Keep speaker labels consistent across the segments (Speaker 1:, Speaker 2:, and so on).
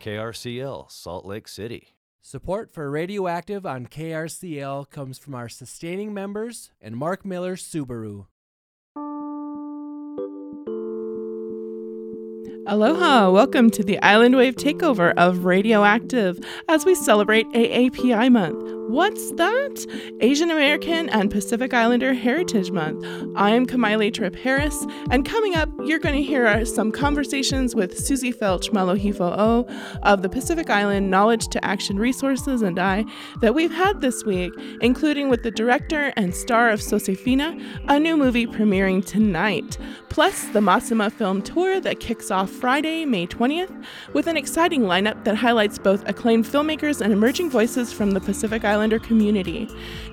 Speaker 1: KRCL, Salt Lake City.
Speaker 2: Support for Radioactive on KRCL comes from our sustaining members and Mark Miller Subaru.
Speaker 3: Aloha! Welcome to the Island Wave takeover of Radioactive as we celebrate AAPI Month. What's that? Asian American and Pacific Islander Heritage Month. I am Kamaile Tripp Harris, and coming up, you're going to hear some conversations with Susie Feltch Malohifo of the Pacific Island Knowledge to Action Resources and I that we've had this week, including with the director and star of Sosefina, a new movie premiering tonight, plus the Masima Film Tour that kicks off Friday, May 20th, with an exciting lineup that highlights both acclaimed filmmakers and emerging voices from the Pacific Islander community.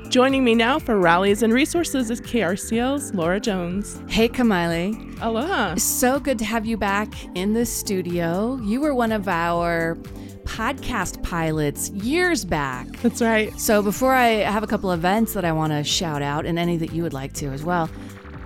Speaker 3: Joining me now for rallies and resources is KRCL's Laura Jones.
Speaker 4: Hey, Kamaile.
Speaker 3: Aloha.
Speaker 4: So good to have you back in the studio. You were one of our podcast pilots years back.
Speaker 3: That's right.
Speaker 4: So before I have a couple events that I want to shout out and any that you would like to as well,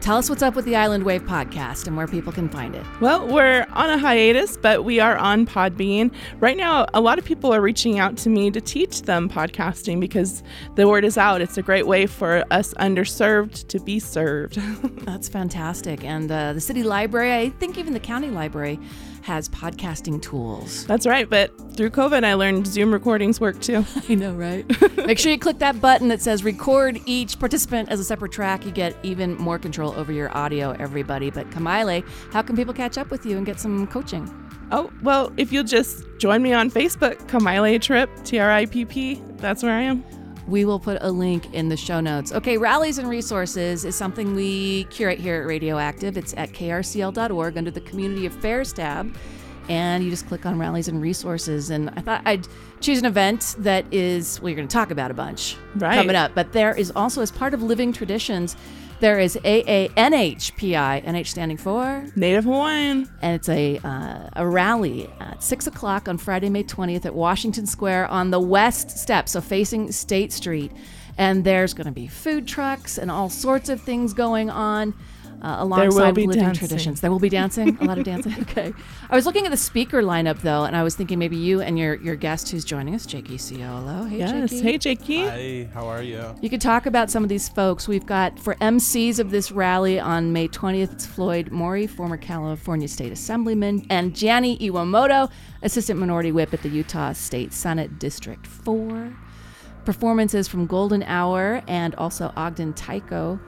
Speaker 4: Tell us what's up with the Island Wave podcast and where people can find it.
Speaker 3: Well, we're on a hiatus, but we are on Podbean. Right now, a lot of people are reaching out to me to teach them podcasting because the word is out. It's a great way for us underserved to be served.
Speaker 4: That's fantastic. And uh, the city library, I think even the county library, has podcasting tools.
Speaker 3: That's right, but through COVID, I learned Zoom recordings work too.
Speaker 4: I know, right? Make sure you click that button that says record each participant as a separate track. You get even more control over your audio, everybody. But Kamaile, how can people catch up with you and get some coaching?
Speaker 3: Oh, well, if you'll just join me on Facebook, Kamaile Tripp, T R I P P, that's where I am.
Speaker 4: We will put a link in the show notes. Okay, rallies and resources is something we curate here at Radioactive. It's at krcl.org under the Community Affairs tab. And you just click on rallies and resources. And I thought I'd choose an event that is, well, you're going to talk about a bunch
Speaker 3: right.
Speaker 4: coming up. But there is also, as part of Living Traditions, there is AANHPI, NH standing for
Speaker 3: Native Hawaiian.
Speaker 4: And it's a, uh, a rally at 6 o'clock on Friday, May 20th at Washington Square on the west step, so facing State Street. And there's going to be food trucks and all sorts of things going on uh, alongside living dancing. traditions. There will be dancing, a lot of dancing. Okay. I was looking at the speaker lineup though, and I was thinking maybe you and your your guest who's joining us, Jakey Siolo. Hey,
Speaker 3: yes.
Speaker 4: Jakey.
Speaker 3: Hey, Jakey.
Speaker 5: Hi. How are you?
Speaker 4: You could talk about some of these folks. We've got for MCs of this rally on May 20th. It's Floyd Mori, former California State Assemblyman, and Jani Iwamoto, Assistant Minority Whip at the Utah State Senate District 4 performances from Golden Hour and also Ogden Taiko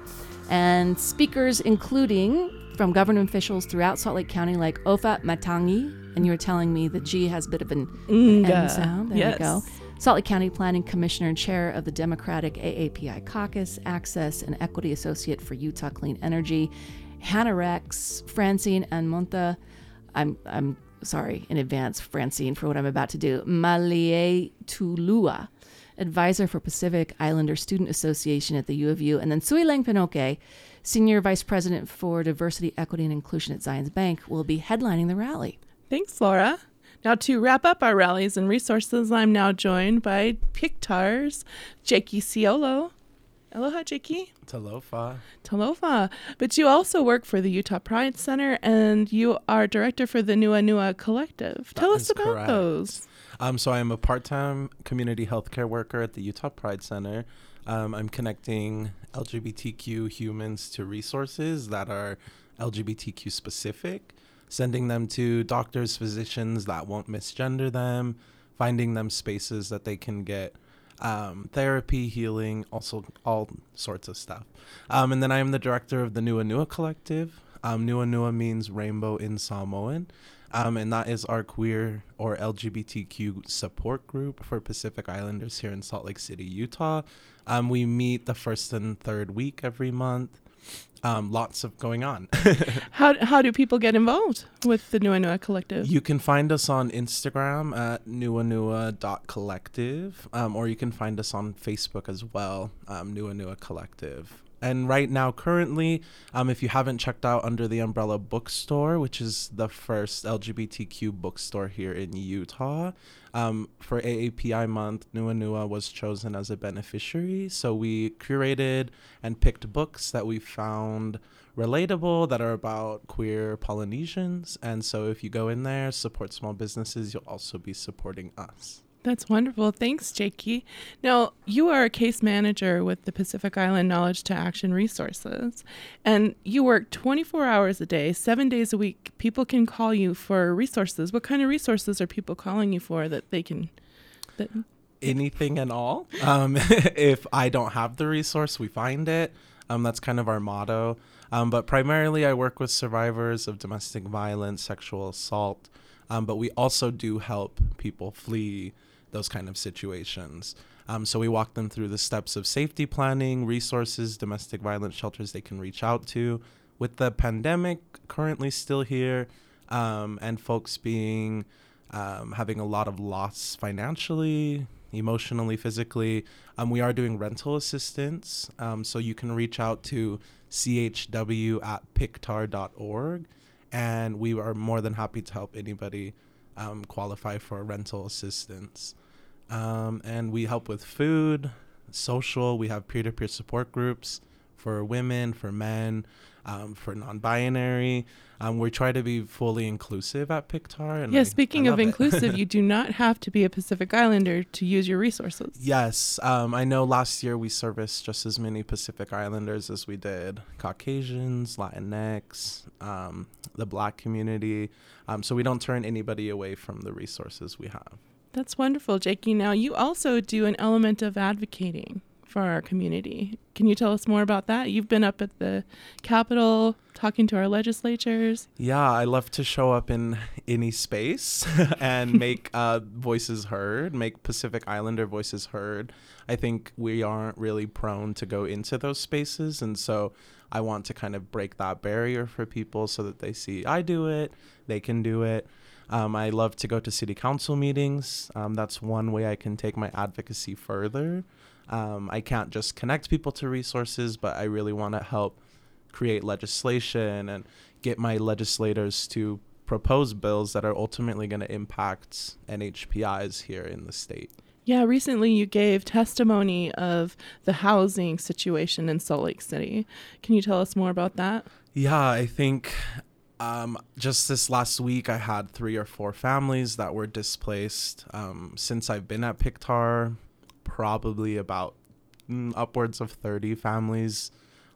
Speaker 4: and speakers including from government officials throughout Salt Lake County like Ofa Matangi, and you were telling me the G has a bit of an
Speaker 3: M
Speaker 4: sound. There
Speaker 3: yes.
Speaker 4: we go. Salt Lake County Planning Commissioner and Chair of the Democratic AAPI Caucus, Access and Equity Associate for Utah Clean Energy, Hannah Rex, Francine and Monta. I'm I'm sorry in advance, Francine, for what I'm about to do. Malie Tulua advisor for Pacific Islander Student Association at the U of U, and then Sui Lang Panoke, senior vice president for diversity, equity, and inclusion at Zions Bank, will be headlining the rally.
Speaker 3: Thanks, Laura. Now, to wrap up our rallies and resources, I'm now joined by PIK2AR's Jakey Siolo. Aloha, Jakey.
Speaker 5: Talofa.
Speaker 3: Talofa. But you also work for the Utah Pride Center and you are director for the Nua Nua Collective. Tell us about
Speaker 5: correct.
Speaker 3: those.
Speaker 5: Um, so I am a part-time community healthcare worker at the Utah Pride Center. Um, I'm connecting LGBTQ humans to resources that are LGBTQ specific, sending them to doctors, physicians that won't misgender them, finding them spaces that they can get um, therapy, healing, also all sorts of stuff. Um, and then I am the director of the Nua Nua Collective. Um, Nua Nua means rainbow in Samoan. Um, and that is our queer or LGBTQ support group for Pacific Islanders here in Salt Lake City, Utah. Um, we meet the first and third week every month. Um, lots of going on.
Speaker 3: how, how do people get involved with the Nua Nua Collective?
Speaker 5: You can find us on Instagram at nuanua.collective, um, or you can find us on Facebook as well, um, Nua Nua Collective. And right now, currently, um, if you haven't checked out Under the Umbrella Bookstore, which is the first LGBTQ bookstore here in Utah, um, for AAPI month, Nua Nua was chosen as a beneficiary. So we curated and picked books that we found relatable that are about queer Polynesians. And so if you go in there, support small businesses, you'll also be supporting us.
Speaker 3: That's wonderful. Thanks, Jakey. Now, you are a case manager with the Pacific Island Knowledge to Action Resources, and you work 24 hours a day, seven days a week. People can call you for resources. What kind of resources are people calling you for that they can? That
Speaker 5: anything and all. Um, if I don't have the resource, we find it. Um, that's kind of our motto. Um, but primarily, I work with survivors of domestic violence, sexual assault. Um, but we also do help people flee those kind of situations. Um, so we walk them through the steps of safety planning, resources, domestic violence shelters they can reach out to. With the pandemic currently still here, um, and folks being um, having a lot of loss financially, emotionally, physically, um, we are doing rental assistance. Um, so you can reach out to chw at pik2ar.org, and we are more than happy to help anybody um, qualify for rental assistance. Um, and we help with food, social. We have peer to peer support groups for women, for men, um, for non binary. Um, we try to be fully inclusive at PIK2AR. And
Speaker 3: yeah,
Speaker 5: I-
Speaker 3: speaking
Speaker 5: I
Speaker 3: of inclusive, you do not have to be a Pacific Islander to use your resources.
Speaker 5: Yes, um, I know last year we serviced just as many Pacific Islanders as we did Caucasians, Latinx, um, the Black community. Um, so we don't turn anybody away from the resources we have.
Speaker 3: That's wonderful, Jakey. Now, you also do an element of advocating for our community. Can you tell us more about that? You've been up at the Capitol talking to our legislatures.
Speaker 5: Yeah, I love to show up in any space and make uh, voices heard, make Pacific Islander voices heard. I think we aren't really prone to go into those spaces. And so I want to kind of break that barrier for people so that they see I do it, they can do it. Um, I love to go to city council meetings. Um, that's one way I can take my advocacy further. Um, I can't just connect people to resources, but I really want to help create legislation and get my legislators to propose bills that are ultimately going to impact NHPIs here in the state.
Speaker 3: Yeah, recently you gave testimony of the housing situation in Salt Lake City. Can you tell us more about that?
Speaker 5: Yeah, I think um, just this last week I had three or four families that were displaced. Um, since I've been at PIK2AR, probably about mm, upwards of 30 families,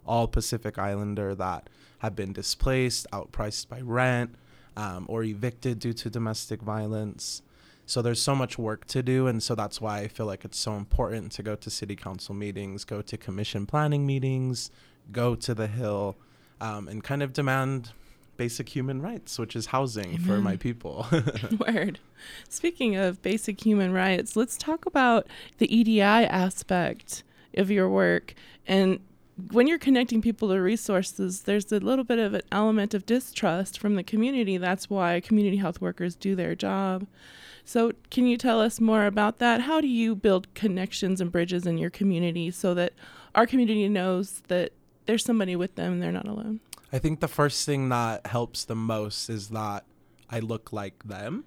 Speaker 5: all Pacific Islander that have been displaced, outpriced by rent, um, or evicted due to domestic violence. So there's so much work to do, and so that's why I feel like it's so important to go to city council meetings, go to commission planning meetings, go to the Hill, um, and kind of demand basic human rights, which is housing for my people.
Speaker 3: Word. Speaking of basic human rights, let's talk about the EDI aspect of your work. And when you're connecting people to resources, there's a little bit of an element of distrust from the community. That's why community health workers do their job. So, can you tell us more about that? How do you build connections and bridges in your community so that our community knows that there's somebody with them and they're not alone?
Speaker 5: I think the first thing that helps the most is that I look like them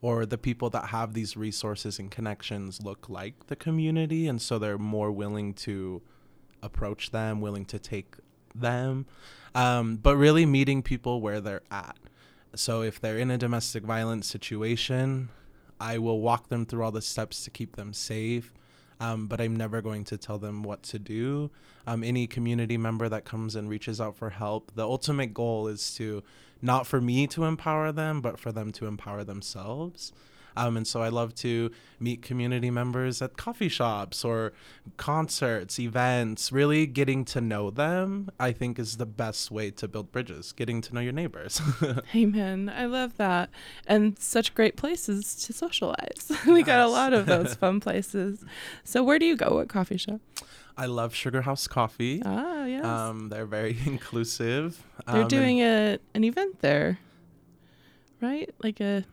Speaker 5: or the people that have these resources and connections look like the community and so they're more willing to approach them, willing to take them. Um, but really meeting people where they're at. So if they're in a domestic violence situation, I will walk them through all the steps to keep them safe. Um, but I'm never going to tell them what to do. Um, any community member that comes and reaches out for help, the ultimate goal is to not for me to empower them, but for them to empower themselves. Um, and so I love to meet community members at coffee shops or concerts, events. Really getting to know them, I think, is the best way to build bridges, getting to know your neighbors.
Speaker 3: Amen. I love that. And such great places to socialize. we got a lot of those fun places. So, where do you go? What coffee shop?
Speaker 5: I love Sugar House Coffee.
Speaker 3: Ah, yes.
Speaker 5: Um, they're very inclusive.
Speaker 3: They're
Speaker 5: Um,
Speaker 3: doing a an event there, right? Like a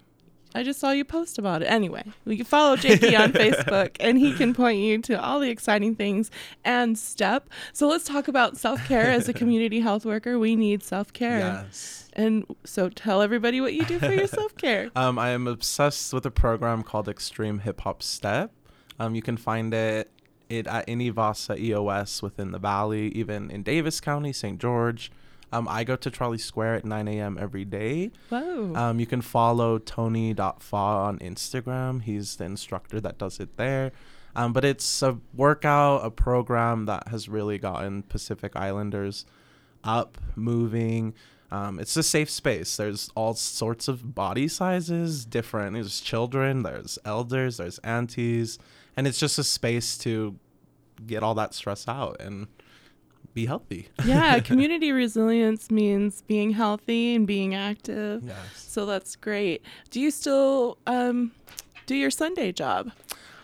Speaker 3: I just saw you post about it. Anyway, we can follow Jakey on Facebook and he can point you to all the exciting things and STEP. So let's talk about self care as a community health worker. We need self care.
Speaker 5: Yes.
Speaker 3: And so tell everybody what you do for your self care.
Speaker 5: Um, I am obsessed with a program called Extreme Hip Hop Step. Um, you can find it it at any Vasa EOS within the valley, even in Davis County, St. George. Um, I go to Trolley Square at 9 a.m. every day.
Speaker 3: Whoa.
Speaker 5: Um, you can follow Tony.fa on Instagram. He's the instructor that does it there. Um, but it's a workout, a program that has really gotten Pacific Islanders up, moving. Um, it's a safe space. There's all sorts of body sizes, different. There's children, there's elders, there's aunties, and it's just a space to get all that stress out and be healthy.
Speaker 3: yeah, community resilience means being healthy and being active.
Speaker 5: Yes.
Speaker 3: So that's great. Do you still um, do your Sunday job?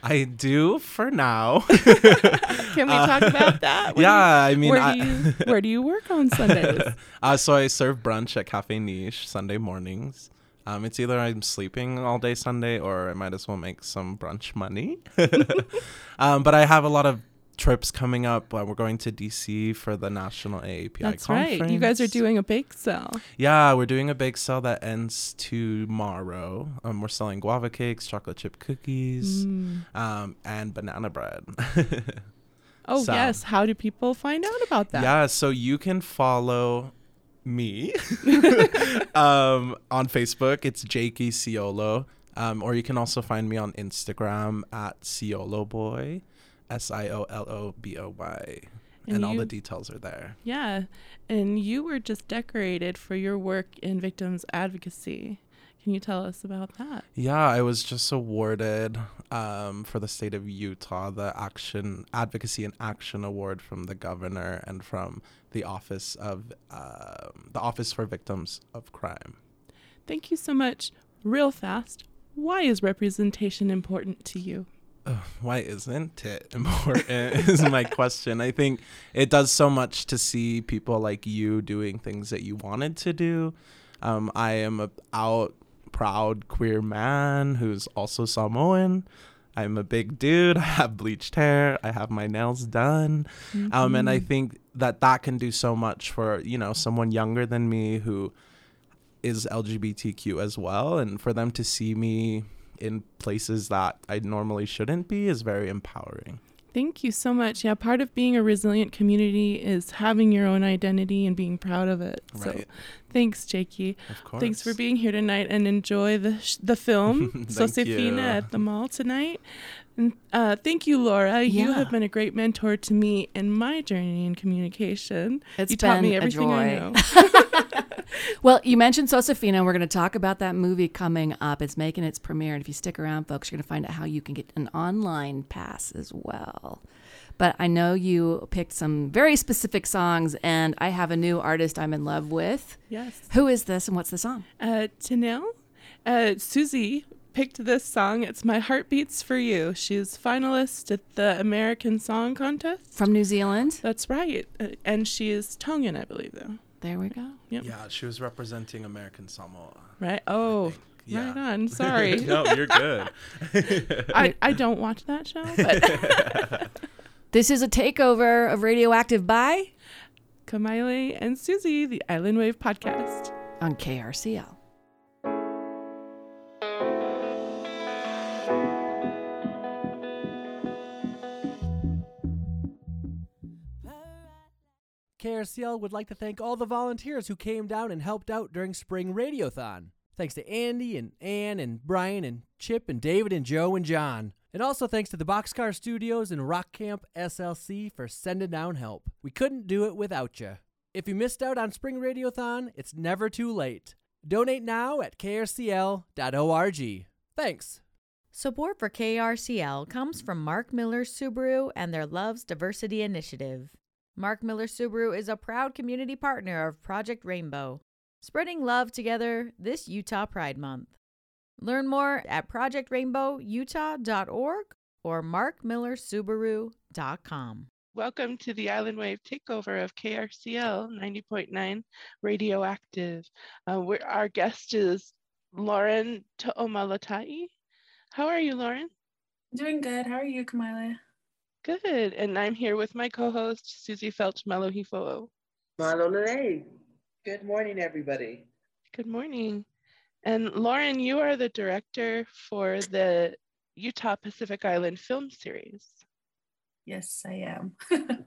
Speaker 5: I do for now.
Speaker 3: Can we talk about that?
Speaker 5: Uh, yeah, I mean,
Speaker 3: where
Speaker 5: I-
Speaker 3: do you where do you work on Sundays?
Speaker 5: uh, so I serve brunch at Cafe Niche Sunday mornings. Um, it's either I'm sleeping all day Sunday or I might as well make some brunch money. um, but I have a lot of trips coming up. Uh, we're going to DC for the National AAPI
Speaker 3: That's
Speaker 5: conference.
Speaker 3: right. You guys are doing a bake sale.
Speaker 5: Yeah, we're doing a bake sale that ends tomorrow. Um, we're selling guava cakes, chocolate chip cookies,
Speaker 3: Mm.
Speaker 5: um, and banana bread.
Speaker 3: Oh
Speaker 5: So-
Speaker 3: yes. How do people find out about that?
Speaker 5: Yeah, so you can follow me um, on Facebook. It's Jakey Siolo. Um, or you can also find me on Instagram at Siolo Boy, S I O L O B O Y.
Speaker 3: And
Speaker 5: And all the details are there.
Speaker 3: Yeah. And you were just decorated for your work in victims advocacy. Can you tell us about that?
Speaker 5: Yeah, I was just awarded um, for the state of Utah the Action Advocacy and Action Award from the governor and from the office of um the Office for Victims of Crime.
Speaker 3: Thank you so much. Real fast. Why is representation important to you?
Speaker 5: Why isn't it important is my question. I think it does so much to see people like you doing things that you wanted to do. Um, i am a out proud queer man who's also samoan. I'm a big dude. I have bleached hair. I have my nails done. Um, and i think that that can do so much for you know someone younger than me who is lgbtq as well. And for them to see me in places that I normally shouldn't be is very empowering.
Speaker 3: Thank you so much. Yeah, part of being a resilient community is having your own identity and being proud of it.
Speaker 5: Right.
Speaker 3: So thanks, Jakey.
Speaker 5: Of course.
Speaker 3: Thanks for being here tonight and enjoy the sh- the film Josefina
Speaker 5: you.
Speaker 3: at the mall tonight. And uh, thank you, Laura. You have been a great mentor to me in my journey in communication.
Speaker 4: It's
Speaker 3: you taught me everything I know.
Speaker 4: Well, you mentioned Josefina. We're going to talk about that movie coming up. It's making its premiere. And if you stick around, folks, you're going to find out how you can get an online pass as well. But I know you picked some very specific songs, and I have a new artist I'm in love with.
Speaker 3: yes.
Speaker 4: Who is this and what's the song?
Speaker 3: Uh, Tenelle, uh, Susie picked this song. It's My Heart Beats for You. She's finalist at the American Song Contest.
Speaker 4: From New Zealand.
Speaker 3: That's right. Uh, and she is Tongan, I believe, though.
Speaker 4: There we go.
Speaker 3: Yep.
Speaker 5: Yeah, she was representing American Samoa.
Speaker 3: Right? Oh,
Speaker 5: Yeah.
Speaker 3: right on. Sorry.
Speaker 5: no, you're good.
Speaker 3: I, I don't watch that show, but
Speaker 4: This is a takeover of Radioactive by
Speaker 3: Kamaile and Susie, the Island Wave podcast.
Speaker 4: on KRCL.
Speaker 2: KRCL would like to thank all the volunteers who came down and helped out during Spring Radiothon. Thanks to Andy and Ann and Brian and Chip and David and Joe and John. And also thanks to the Boxcar Studios and Rock Camp SLC for sending down help. We couldn't do it without you. If you missed out on Spring Radiothon, it's never too late. Donate now at krcl.org. Thanks.
Speaker 6: Support for KRCL comes from Mark Miller Subaru and their Loves Diversity Initiative. Mark Miller Subaru is a proud community partner of Project Rainbow, spreading love together this Utah Pride Month. Learn more at projectrainbowutah.org or markmillersubaru.com.
Speaker 3: Welcome to the Island Wave takeover of KRCL 90.9 Radioactive. Uh, where our guest is Lauren To'omalatai. How are you, Lauren?
Speaker 7: Doing good. How are you, Kamila?
Speaker 3: Good. And I'm here with my co-host, Susie Feltch Melohifoo.
Speaker 8: Malolele. Good morning, everybody.
Speaker 3: Good morning. And Lauren, you are the director for the Utah Pacific Island film series.
Speaker 7: Yes, I am.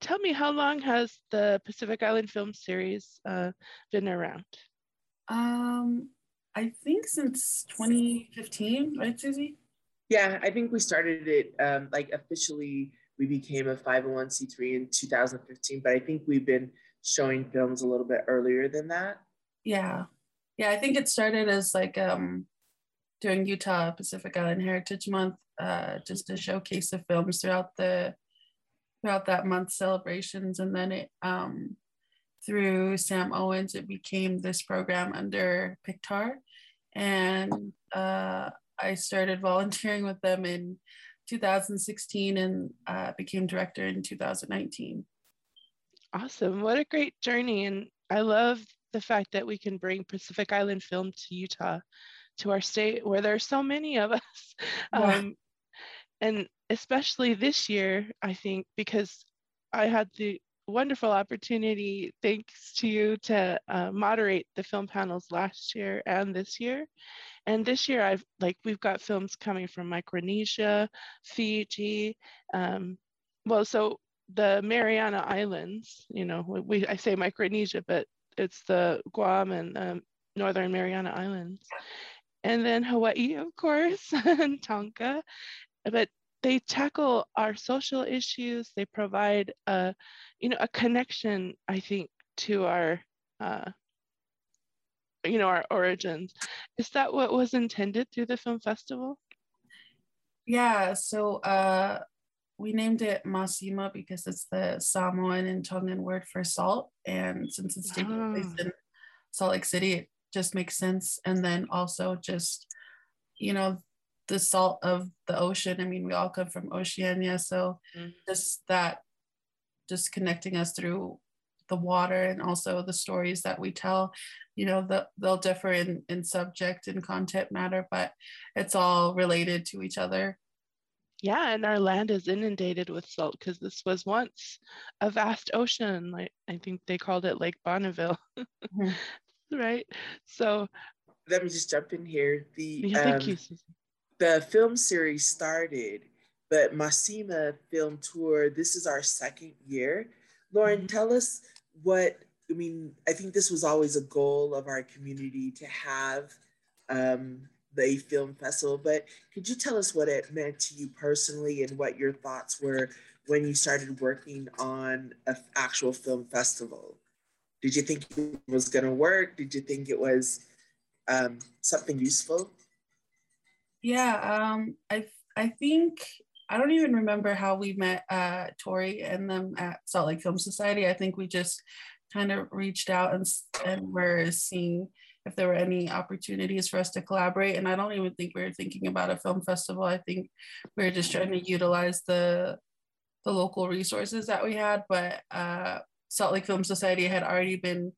Speaker 3: Tell me, how long has the Pacific Island film series uh, been around?
Speaker 7: um, I think since 2015, right, Susie?
Speaker 8: Yeah, I think we started it um, like officially. We became a 501c3 in 2015, but I think we've been showing films a little bit earlier than that.
Speaker 7: Yeah. Yeah, I think it started as like um during Utah Pacific Island Heritage Month, uh, just to showcase the films throughout the throughout that month's celebrations. And then it um through Sam Owens, it became this program under PIK2AR. And uh, I started volunteering with them in 2016 and uh, became director in 2019.
Speaker 3: Awesome. What a great journey. And I love the fact that we can bring Pacific Island film to Utah, to our state where there are so many of us.
Speaker 7: Yeah.
Speaker 3: Um, and especially this year, I think, because I had the wonderful opportunity, thanks to you, to uh, moderate the film panels last year and this year. And this year, I've like we've got films coming from Micronesia, Fiji. Um, well, so the Mariana Islands. You know, we, I say Micronesia, but it's the Guam and um, Northern Mariana Islands, and then Hawaii, of course, and Tonga. But they tackle our social issues. They provide a, you know, a connection. I think to our. Uh, you know our origins is that what was intended through the film festival
Speaker 7: Yeah, so uh, we named it Masima because it's the Samoan and Tongan word for salt. And since it's taking place
Speaker 3: Ah.
Speaker 7: in Salt Lake City, it just makes sense. And then also just, you know, the salt of the ocean. I mean, we all come from Oceania. So
Speaker 3: Mhm.
Speaker 7: just that, just connecting us through the water and also the stories that we tell, you know, the, they'll differ in, in subject and content matter, but it's all related to each other.
Speaker 3: yeah and our land is inundated with salt because this was once a vast ocean like i think they called it lake bonneville
Speaker 7: Mhm.
Speaker 3: right so
Speaker 8: Let me just jump in here. The
Speaker 3: yeah, thank
Speaker 8: um,
Speaker 3: you Susan.
Speaker 8: the film series started, but Masima Film Tour. This is our second year. Lauren,
Speaker 3: Mhm.
Speaker 8: tell us what. I mean, I think this was always a goal of our community to have um, the film festival. But could you tell us what it meant to you personally and what your thoughts were when you started working on an actual film festival? Did you think it was going to work? Did you think it was um, something useful?
Speaker 7: Yeah, um, I I think I don't even remember how we met uh, Tori and them at Salt Lake Film Society. I think we just kind of reached out and and were seeing if there were any opportunities for us to collaborate. And I don't even think we were thinking about a film festival. I think we were just trying to utilize the the local resources that we had. But uh, Salt Lake Film Society had already been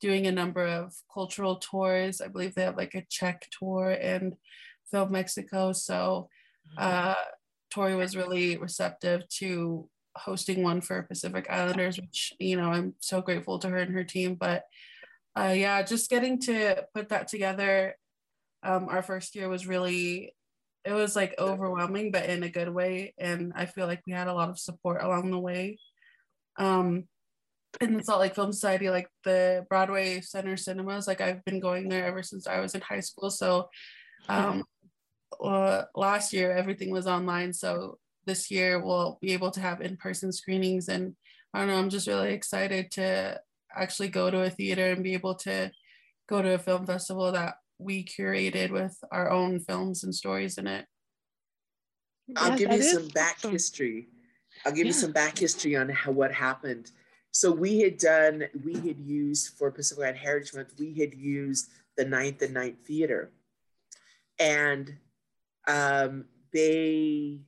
Speaker 7: doing a number of cultural tours. I believe they have like a Czech tour and Film Mexico. So uh, Tori was really receptive to hosting one for Pacific Islanders, which, you know, I'm so grateful to her and her team. But uh, yeah, just getting to put that together. Um, our first year was really, it was like overwhelming, but in a good way. And I feel like we had a lot of support along the way. Um, in the Salt Lake Film Society, like the Broadway Center cinemas, like I've been going there ever since I was in high school. So um, uh, last year everything was online. So this year we'll be able to have in-person screenings. And I don't know, I'm just really excited to actually go to a theater and be able to go to a film festival that we curated with our own films and stories in it.
Speaker 8: I'll
Speaker 3: Yeah,
Speaker 8: give you
Speaker 3: is
Speaker 8: some back
Speaker 3: awesome.
Speaker 8: history. I'll give you some back history on how what happened. So we had done, we had used for Pacific Island Heritage Month, we had used the Ninth and Ninth Theater. And um, they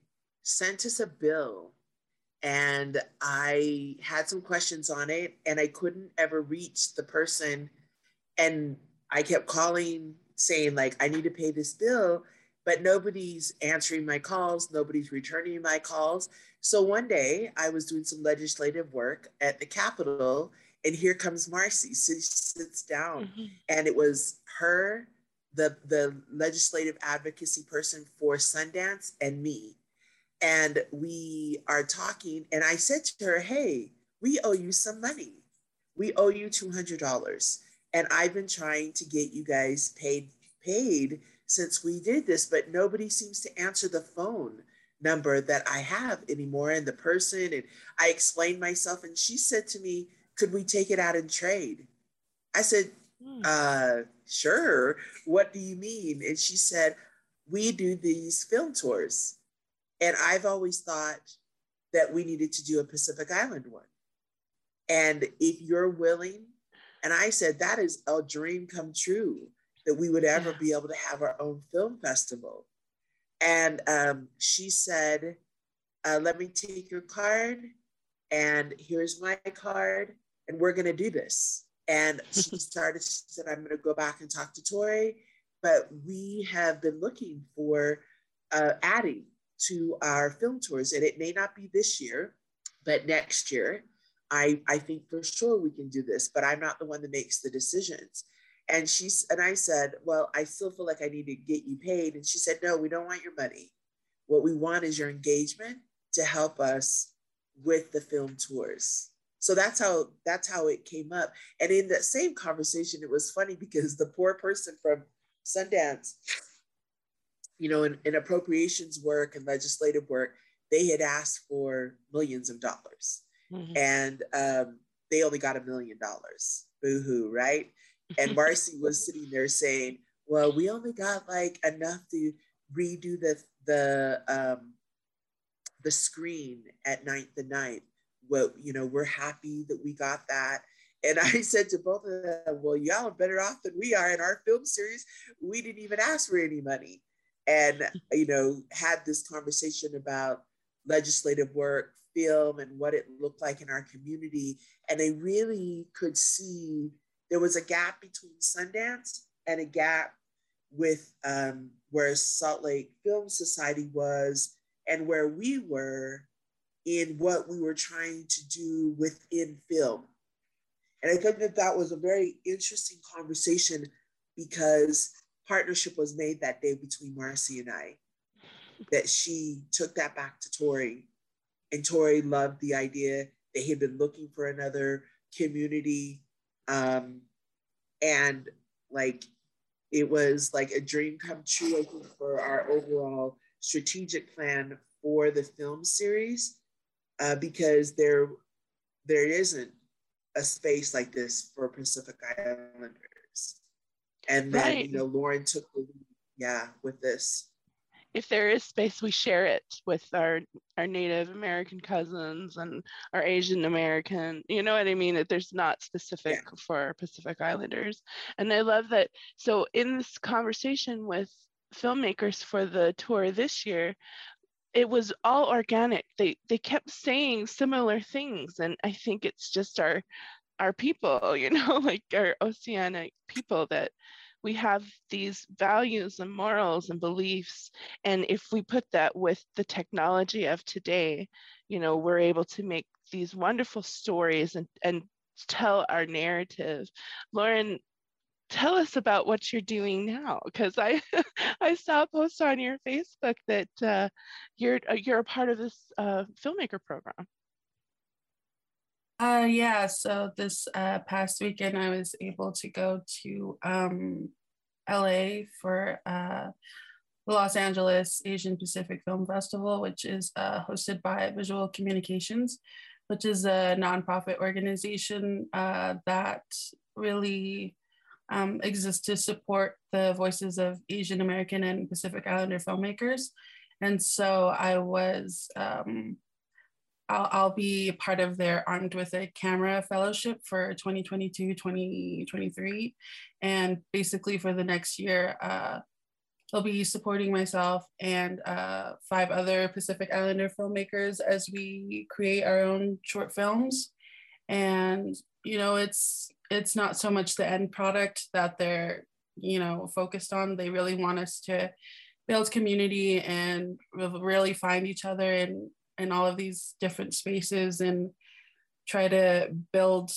Speaker 8: sent us a bill and I had some questions on it and I couldn't ever reach the person. And I kept calling saying like I need to pay this bill, but nobody's answering my calls, nobody's returning my calls. So one day I was doing some legislative work at the Capitol, and here comes Marcy. She sits down, mm-hmm. and it was her, the the legislative advocacy person for Sundance, and me, and we are talking. And I said to her, "Hey, we owe you some money. We owe you two hundred dollars." And I've been trying to get you guys paid paid since we did this, but nobody seems to answer the phone number that I have anymore and the person. And I explained myself, and she said to me, Could we take it out and trade? I said. Uh, Sure. What do you mean? And she said, We do these film tours. And I've always thought that we needed to do a Pacific Island one. And if you're willing and I said, that is a dream come true that we would ever be able to have our own film festival. And um, she said, uh, let me take your card and here's my card and we're going to do this. And she started, she said, I'm going to go back and talk to Tori, but we have been looking for uh, adding to our film tours. And it may not be this year, but next year. I, I think for sure we can do this, but I'm not the one that makes the decisions. And she's and I said, Well, I still feel like I need to get you paid. And she said, No, we don't want your money. What we want is your engagement to help us with the film tours. So that's how that's how it came up. And in that same conversation, it was funny because the poor person from Sundance, you know, in, in appropriations work and legislative work, they had asked for millions of dollars mm-hmm. and um, they only got a million dollars. Boo hoo, right? And Marcy was sitting there saying, "Well, we only got like enough to redo the the um, the screen at Ninth and Ninth. Well, you know, we're happy that we got that." And I said to both of them, "Well, y'all are better off than we are in our film series. We didn't even ask for any money." And you know, had this conversation about legislative work film and what it looked like in our community. And they really could see there was a gap between Sundance and a gap with um, where Salt Lake Film Society was and where we were in what we were trying to do within film. And I think that that was a very interesting conversation because partnership was made that day between Marcy and I. That she took that back to Tori and Tori loved the idea. They had been looking for another community. Um, and like it was like a dream come true, for our overall strategic plan for the film series, uh, because there there isn't a space like this for Pacific Islanders. And then, right. you know, Lauren took the lead, yeah, with this
Speaker 3: if there is space, we share it with our our Native American cousins and our Asian American. You know what I mean? That there's not specific yeah. for Pacific Islanders, and I love that. So in this conversation with filmmakers for the tour this year, it was all organic. They they kept saying similar things, and I think it's just our our people, you know, like our oceanic people that we have these values and morals and beliefs and if we put that with the technology of today you know we're able to make these wonderful stories and and tell our narrative lauren tell us about what you're doing now because i i saw a post on your facebook that uh, you're uh, you're a part of this uh, filmmaker program.
Speaker 7: Uh, yeah, so this uh, past weekend I was able to go to um, LA for uh, the Los Angeles Asian Pacific Film Festival, which is uh, hosted by Visual Communications, which is a nonprofit organization uh, that really um, exists to support the voices of Asian American and Pacific Islander filmmakers. And so I was um, I'll, I'll be part of their Armed with a Camera Fellowship for 2022 2023. And basically, for the next year, uh, I'll be supporting myself and uh, five other Pacific Islander filmmakers as we create our own short films. And you know, it's it's not so much the end product that they're you know focused on. They really want us to build community and really find each other in in all of these different spaces and try to build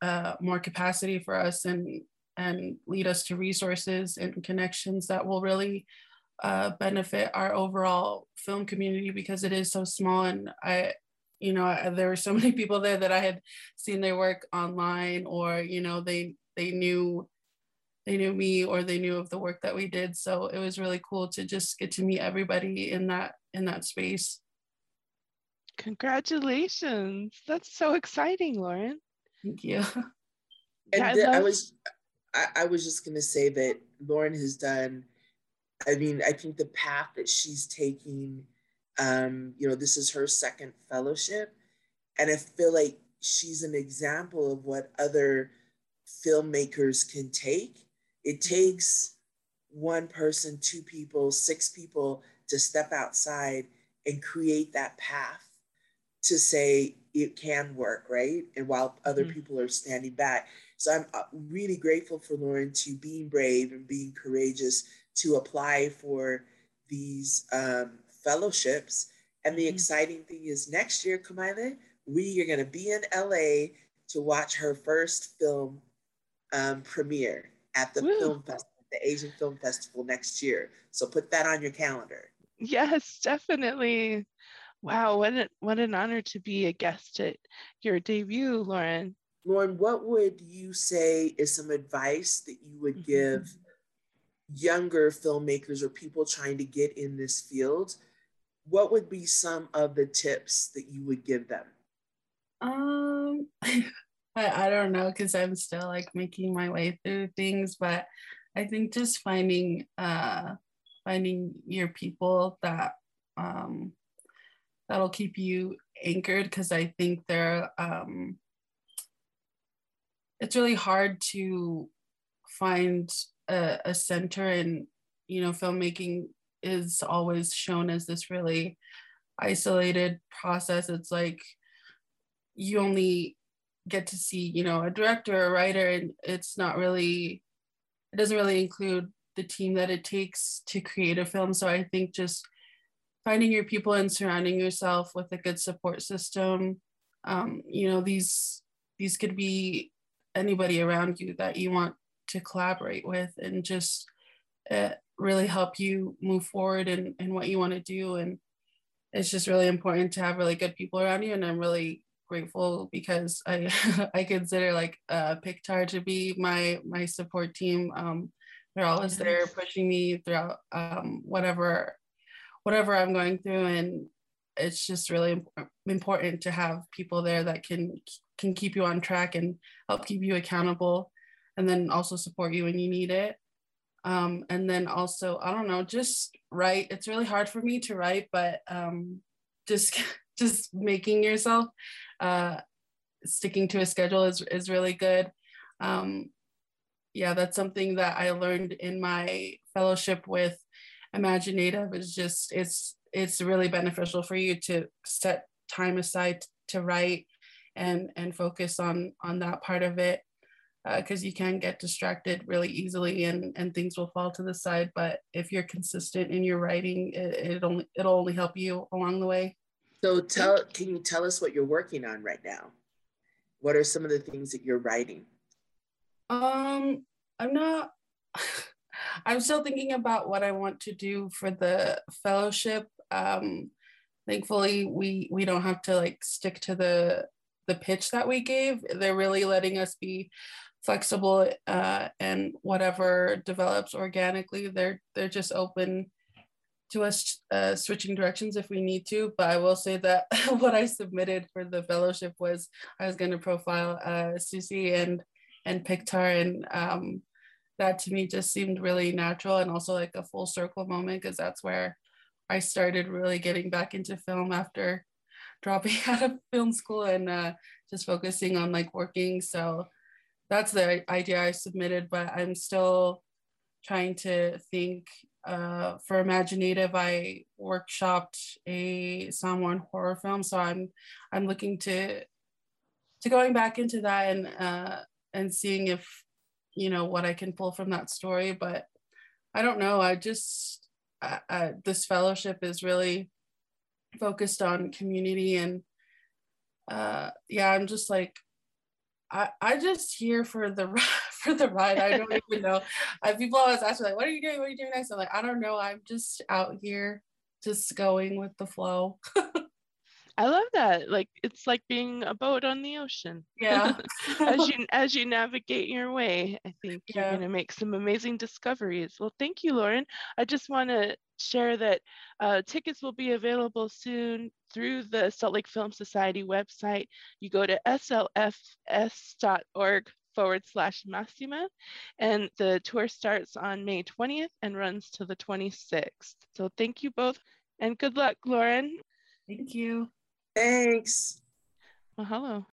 Speaker 7: uh, more capacity for us and and lead us to resources and connections that will really uh, benefit our overall film community because it is so small and I you know I, there were so many people there that I had seen their work online or you know they they knew they knew me or they knew of the work that we did. So it was really cool to just get to meet everybody in that in that space.
Speaker 3: Congratulations. That's so exciting lauren.
Speaker 7: Thank you.
Speaker 8: And yeah, I, love- I was I, I was just gonna say that lauren has done i mean i think the path that she's taking um you know this is her second fellowship and i feel like she's an example of what other filmmakers can take it takes one person, two people, six people to step outside and create that path to say it can work, right? And while other mm-hmm. people are standing back. So I'm uh, really grateful for Lauren to being brave and being courageous to apply for these um, fellowships. And the mm-hmm. exciting thing is next year, Kamila, we are going to be in LA to watch her first film um, premiere at the Woo. film festival, the Asian Film Festival next year. So put that on your calendar.
Speaker 3: Yes, definitely. Wow, what an, what an honor to be a guest at your debut, Lauren.
Speaker 8: Lauren, what would you say is some advice that you would mm-hmm. give younger filmmakers or people trying to get in this field? What would be some of the tips that you would give them?
Speaker 7: Um I, I don't know because I'm still like making my way through things, but I think just finding uh finding your people that um that'll keep you anchored because I think they're um it's really hard to find a, a center and you know filmmaking is always shown as this really isolated process. It's like you only get to see you know a director a writer and it's not really it doesn't really include the team that it takes to create a film. So i think just finding your people and surrounding yourself with a good support system um, you know these these could be anybody around you that you want to collaborate with and just uh, really help you move forward and in what you want to do and it's just really important to have really good people around you and i'm really grateful because I I consider like uh, PIK2AR to be my my support team. Um, they're always there pushing me throughout um, whatever whatever I'm going through, and it's just really important to have people there that can can keep you on track and help keep you accountable, and then also support you when you need it. Um, and then also I don't know, just write. It's really hard for me to write, but um, just just making yourself uh, sticking to a schedule is, is really good. Um, yeah, that's something that I learned in my fellowship with Imaginative is just, it's, it's really beneficial for you to set time aside to write and, and focus on, on that part of it because uh, you can get distracted really easily and, and things will fall to the side. But if you're consistent in your writing, it, it only, it'll only help you along the way.
Speaker 8: So tell can you tell us what you're working on right now? What are some of the things that you're writing?
Speaker 7: Um, I'm not I'm still thinking about what I want to do for the fellowship. Um, thankfully we we don't have to like stick to the the pitch that we gave. They're really letting us be flexible uh, and whatever develops organically, they're they're just open to us uh, switching directions if we need to. But I will say that what I submitted for the fellowship was I was going to profile uh, Susie and and PIK2AR, and um, that to me just seemed really natural and also like a full circle moment because that's where I started really getting back into film after dropping out of film school and uh, just focusing on like working. So that's the idea I submitted, but I'm still trying to think uh, for Imaginative, I workshopped a Samoan horror film, so I'm I'm looking to to going back into that and uh, and seeing if you know what I can pull from that story. But I don't know. I just uh, uh, this fellowship is really focused on community and uh, yeah, I'm just like I I just here for the for the ride. I don't even know. I, people always ask me like, "What are you doing? What are you doing next?" I'm like, I don't know. I'm just out here, just going with the flow.
Speaker 3: I love that. Like it's like being a boat on the ocean.
Speaker 7: Yeah.
Speaker 3: as you as you navigate your way, I think you're going to make some amazing discoveries. Well, thank you, Lauren. I just want to share that uh, tickets will be available soon through the Salt Lake Film Society website. You go to slfs.org forward slash Masima, and the tour starts on May 20th and runs to the 26th. So thank you both, and good luck, Lauren.
Speaker 7: Thank you.
Speaker 8: Thanks.
Speaker 3: Mahalo.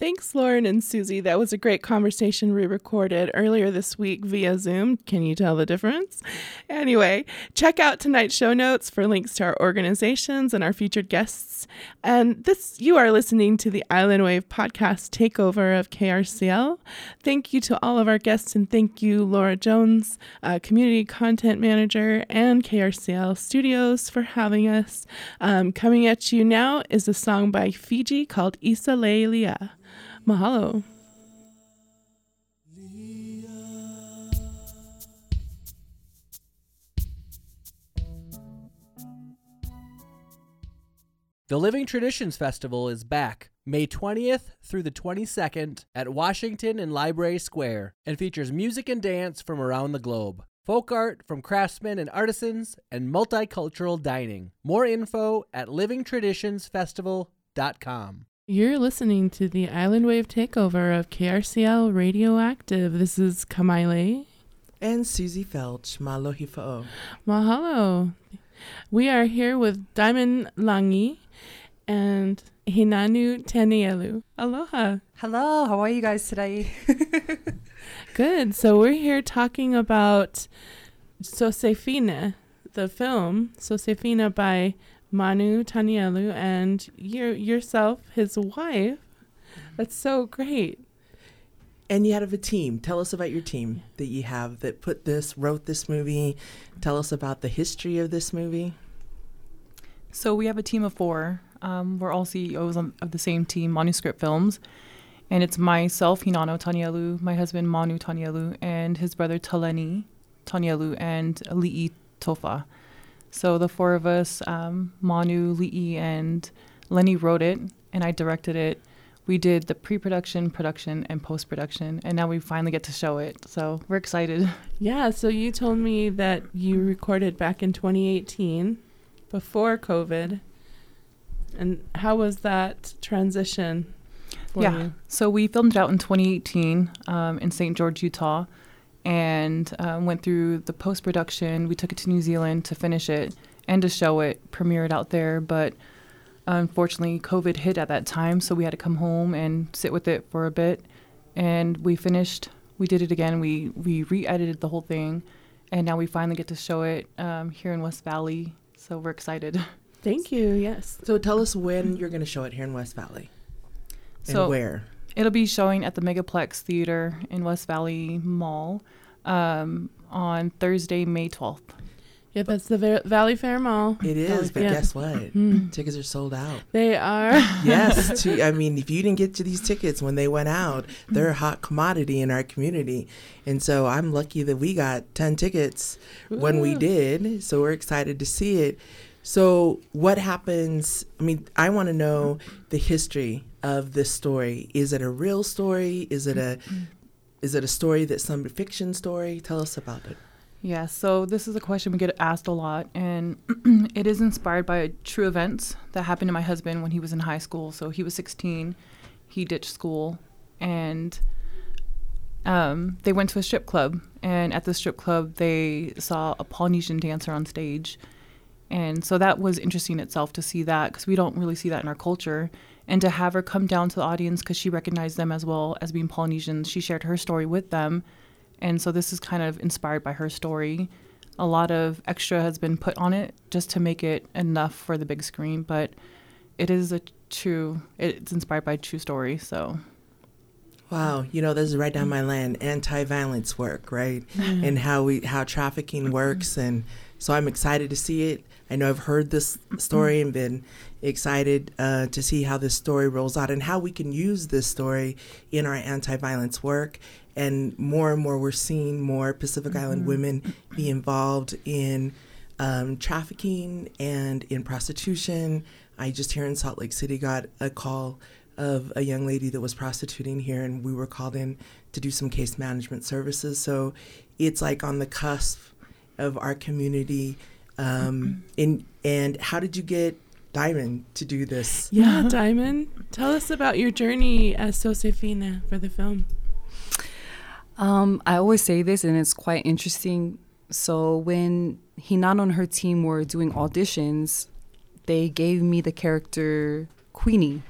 Speaker 3: Thanks, Lauren and Susie. That was a great conversation we recorded earlier this week via Zoom. Can you tell the difference? Anyway, check out tonight's show notes for links to our organizations and our featured guests. And this, you are listening to the Island Wave podcast takeover of KRCL. Thank you to all of our guests, and thank you, Laura Jones, uh, community content manager, and KRCL Studios for having us. Um, coming at you now is a song by Fiji called Isa Lelia. Mahalo.
Speaker 2: The Living Traditions Festival is back May 20th through the 22nd at Washington and Library Square and features music and dance from around the globe, folk art from craftsmen and artisans, and multicultural dining. More info at livingtraditionsfestival.com.
Speaker 3: You're listening to the Island Wave takeover of KRCL Radioactive. This is Kamaile.
Speaker 9: And Susie Feltch, Malohi Fa'o.
Speaker 3: Mahalo. We are here with Diamond Langi and Hinano Tanielu. Aloha.
Speaker 10: Hello, how are you guys today?
Speaker 3: Good. So we're here talking about Sosefina, the film Sosefina by Manu Tanielu and your yourself, his wife. That's so great.
Speaker 9: And you have a team. Tell us about your team that you have that put this, wrote this movie. Tell us about the history of this movie.
Speaker 10: So we have a team of four. Um, we're all CEOs on, of the same team, Manuscript Films. And it's myself, Hinano Tanielu, my husband, Manu Tanielu, and his brother, Taleni Tanielu, and Li'i Tofa. So the four of us, um, Manu, Li'i, and Lenny wrote it, and I directed it. We did the pre production, production, and post production, and now we finally get to show it. So we're excited.
Speaker 3: Yeah, so you told me that you recorded back in 2018 before COVID. And how was that transition for
Speaker 10: yeah.
Speaker 3: you?
Speaker 10: So we filmed it out in 2018 um, in St. George, Utah, and um, went through the post production. We took it to New Zealand to finish it and to show it, premiere it out there. But unfortunately, COVID hit at that time, so we had to come home and sit with it for a bit. And we finished. We did it again. We we re-edited the whole thing, and now we finally get to show it um, here in West Valley. So we're excited.
Speaker 3: Thank you. Yes.
Speaker 9: So tell us when you're going to show it here in West Valley. And
Speaker 10: So-
Speaker 9: where?
Speaker 10: It'll be showing at the Megaplex Theater in West Valley Mall um, on Thursday, May 12th.
Speaker 3: Yep, that's the Va- Valley Fair Mall.
Speaker 9: It is, but
Speaker 3: Yeah.
Speaker 9: guess what?
Speaker 3: Mm.
Speaker 9: Tickets are sold out.
Speaker 3: They are.
Speaker 9: yes, to, I mean, if you didn't get to these tickets when they went out, they're a hot commodity in our community. And so I'm lucky that we got 10 tickets when we did. So we're excited to see it. So, what happens? I mean, I want to know the history of this story. Is it a real story? Is it a is it a story that's some fiction story? Tell us about it.
Speaker 10: Yeah, so this is a question we get asked a lot, and it is inspired by true events that happened to my husband when he was in high school. So he was 16, he ditched school, and um, they went to a strip club. And at the strip club, they saw a Polynesian dancer on stage. And so that was interesting itself to see that because we don't really see that in our culture. And to have her come down to the audience because she recognized them as well as being Polynesians, she shared her story with them. And so this is kind of inspired by her story. A lot of extra has been put on it just to make it enough for the big screen, but it is a true, it's inspired by a true story. So
Speaker 9: Wow, you know, this is right down my land. Anti-violence work, right? And how we how trafficking works, and so I'm excited to see it. I know I've heard this story and been excited uh, to see how this story rolls out and how we can use this story in our anti-violence work. And more and more, we're seeing more Pacific Island women be involved in um, trafficking and in prostitution. I just here in Salt Lake City got a call of a young lady that was prostituting here, and we were called in to do some case management services. So it's like on the cusp of our community. Um, in and how did you get Diamond to do this?
Speaker 3: Yeah, Diamond, tell us about your journey as Sosefina for the film.
Speaker 11: Um, I always say this, and it's quite interesting. So when Hinan and her team were doing auditions, they gave me the character Queenie.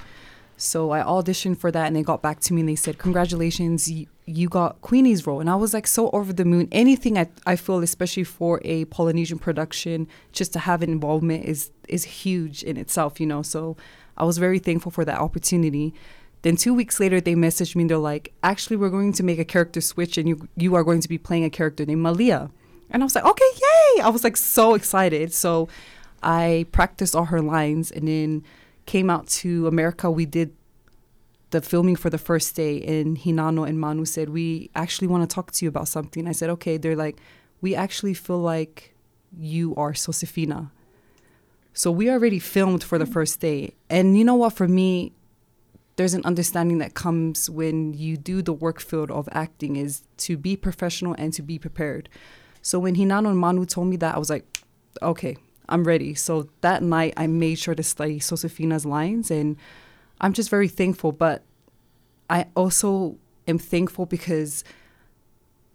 Speaker 11: So I auditioned for that, and they got back to me and they said, "Congratulations, you, you got Queenie's role." And I was like so over the moon. Anything I, I feel, especially for a Polynesian production, just to have an involvement is is huge in itself, you know. So I was very thankful for that opportunity. Then two weeks later, they messaged me. and They're like, "Actually, we're going to make a character switch, and you you are going to be playing a character named Malia." And I was like, "Okay, yay!" I was like so excited. So I practiced all her lines, and then came out to America. We did the filming for the first day, and Hinano and Manu said, "We actually want to talk to you about something." I said, "Okay." They're like, "We actually feel like you are Sosefina." So we already filmed for the mm. first day, and you know what? For me, there's an understanding that comes when you do the work field of acting is to be professional and to be prepared. So when Hinano and Manu told me that, I was like, okay, I'm ready. So that night, I made sure to study Sosefina's lines, and I'm just very thankful. But I also am thankful because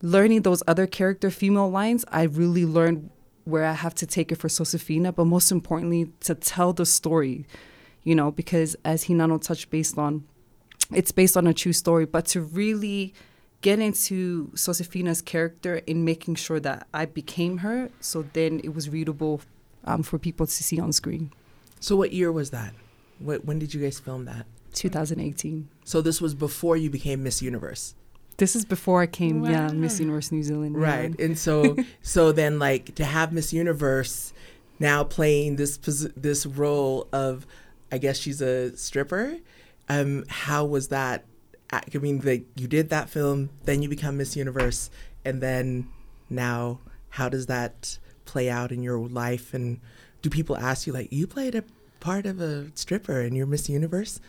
Speaker 11: learning those other character female lines, I really learned where I have to take it for Sosefina, but most importantly, to tell the story, you know, because as Hinano touched based on, it's based on a true story, but to really get into Sosefina's character in making sure that I became her, so then it was readable um, for people to see on screen.
Speaker 9: So what year was that? What, when did you guys film that?
Speaker 11: 2018.
Speaker 9: So this was before you became Miss Universe.
Speaker 11: This is before I came,
Speaker 3: Wow.
Speaker 11: yeah, Miss Universe New Zealand. yeah.
Speaker 9: Right. And so so then like to have Miss Universe now playing this this role of I guess she's a stripper. Um how was that I I mean like you did that film, then you become Miss Universe and then now how does that play out in your life and do people ask you like you played a part of a stripper and you're Miss Universe?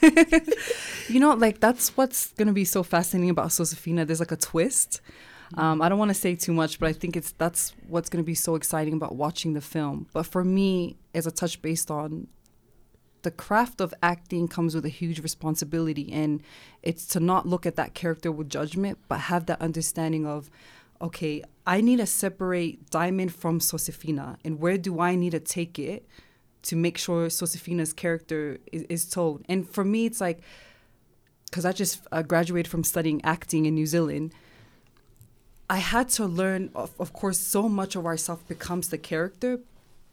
Speaker 11: You know, like that's what's gonna be so fascinating about Sosefina. There's like a twist. Um, I don't want to say too much, but I think it's that's what's gonna be so exciting about watching the film. But for me, as a touch based on the craft of acting comes with a huge responsibility, and it's to not look at that character with judgment, but have that understanding of, okay, I need to separate Diamond from Sosefina, and where do I need to take it to make sure Sosefina's character is, is told? And for me, it's like because I just uh, graduated from studying acting in New Zealand, I had to learn, of, of course, so much of ourself becomes the character,